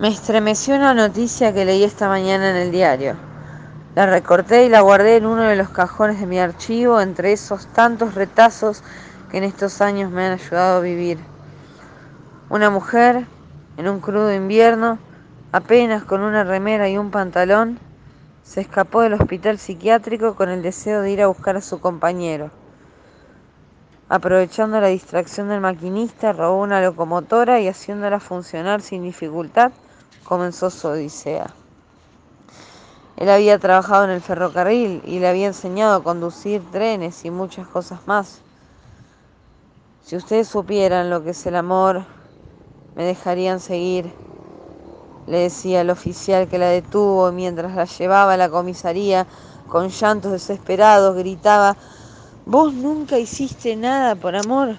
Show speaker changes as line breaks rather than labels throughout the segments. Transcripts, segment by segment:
Me estremeció una noticia que leí esta mañana en el diario. La recorté y la guardé en uno de los cajones de mi archivo entre esos tantos retazos que en estos años me han ayudado a vivir. Una mujer, en un crudo invierno, apenas con una remera y un pantalón, se escapó del hospital psiquiátrico con el deseo de ir a buscar a su compañero. Aprovechando la distracción del maquinista, robó una locomotora y haciéndola funcionar sin dificultad, comenzó su odisea. Él había trabajado en el ferrocarril y le había enseñado a conducir trenes y muchas cosas más. Si ustedes supieran lo que es el amor, me dejarían seguir, le decía el oficial que la detuvo mientras la llevaba a la comisaría con llantos desesperados, gritaba, Vos nunca hiciste nada por amor.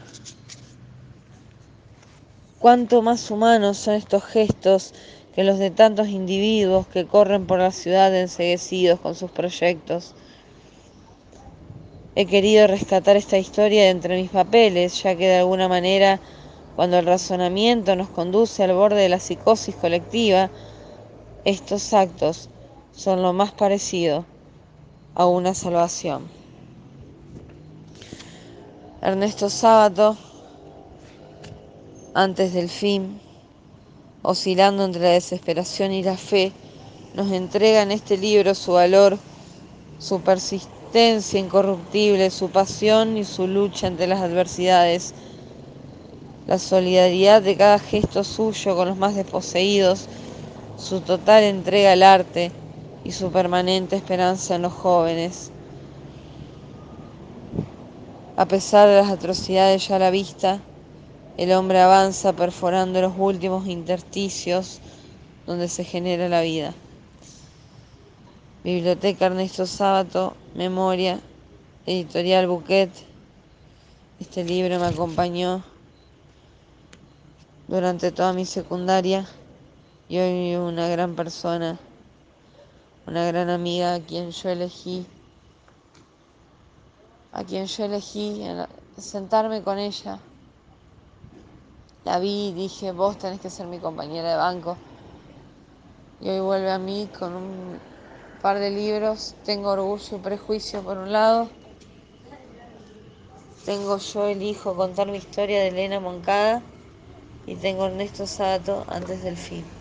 Cuánto más humanos son estos gestos que los de tantos individuos que corren por la ciudad enseguecidos con sus proyectos. He querido rescatar esta historia de entre mis papeles, ya que de alguna manera, cuando el razonamiento nos conduce al borde de la psicosis colectiva, estos actos son lo más parecido a una salvación. Ernesto Sábato, antes del fin, oscilando entre la desesperación y la fe, nos entrega en este libro su valor, su persistencia incorruptible, su pasión y su lucha ante las adversidades, la solidaridad de cada gesto suyo con los más desposeídos, su total entrega al arte y su permanente esperanza en los jóvenes. A pesar de las atrocidades ya a la vista, el hombre avanza perforando los últimos intersticios donde se genera la vida. Biblioteca Ernesto Sábato, Memoria, Editorial Buquet. Este libro me acompañó durante toda mi secundaria y hoy una gran persona, una gran amiga a quien yo elegí, a quien yo elegí sentarme con ella la vi y dije, vos tenés que ser mi compañera de banco. Y hoy vuelve a mí con un par de libros. Tengo Orgullo y Prejuicio por un lado. Tengo Yo elijo contar mi historia de Elena Moncada. Y tengo Ernesto Sato antes del fin.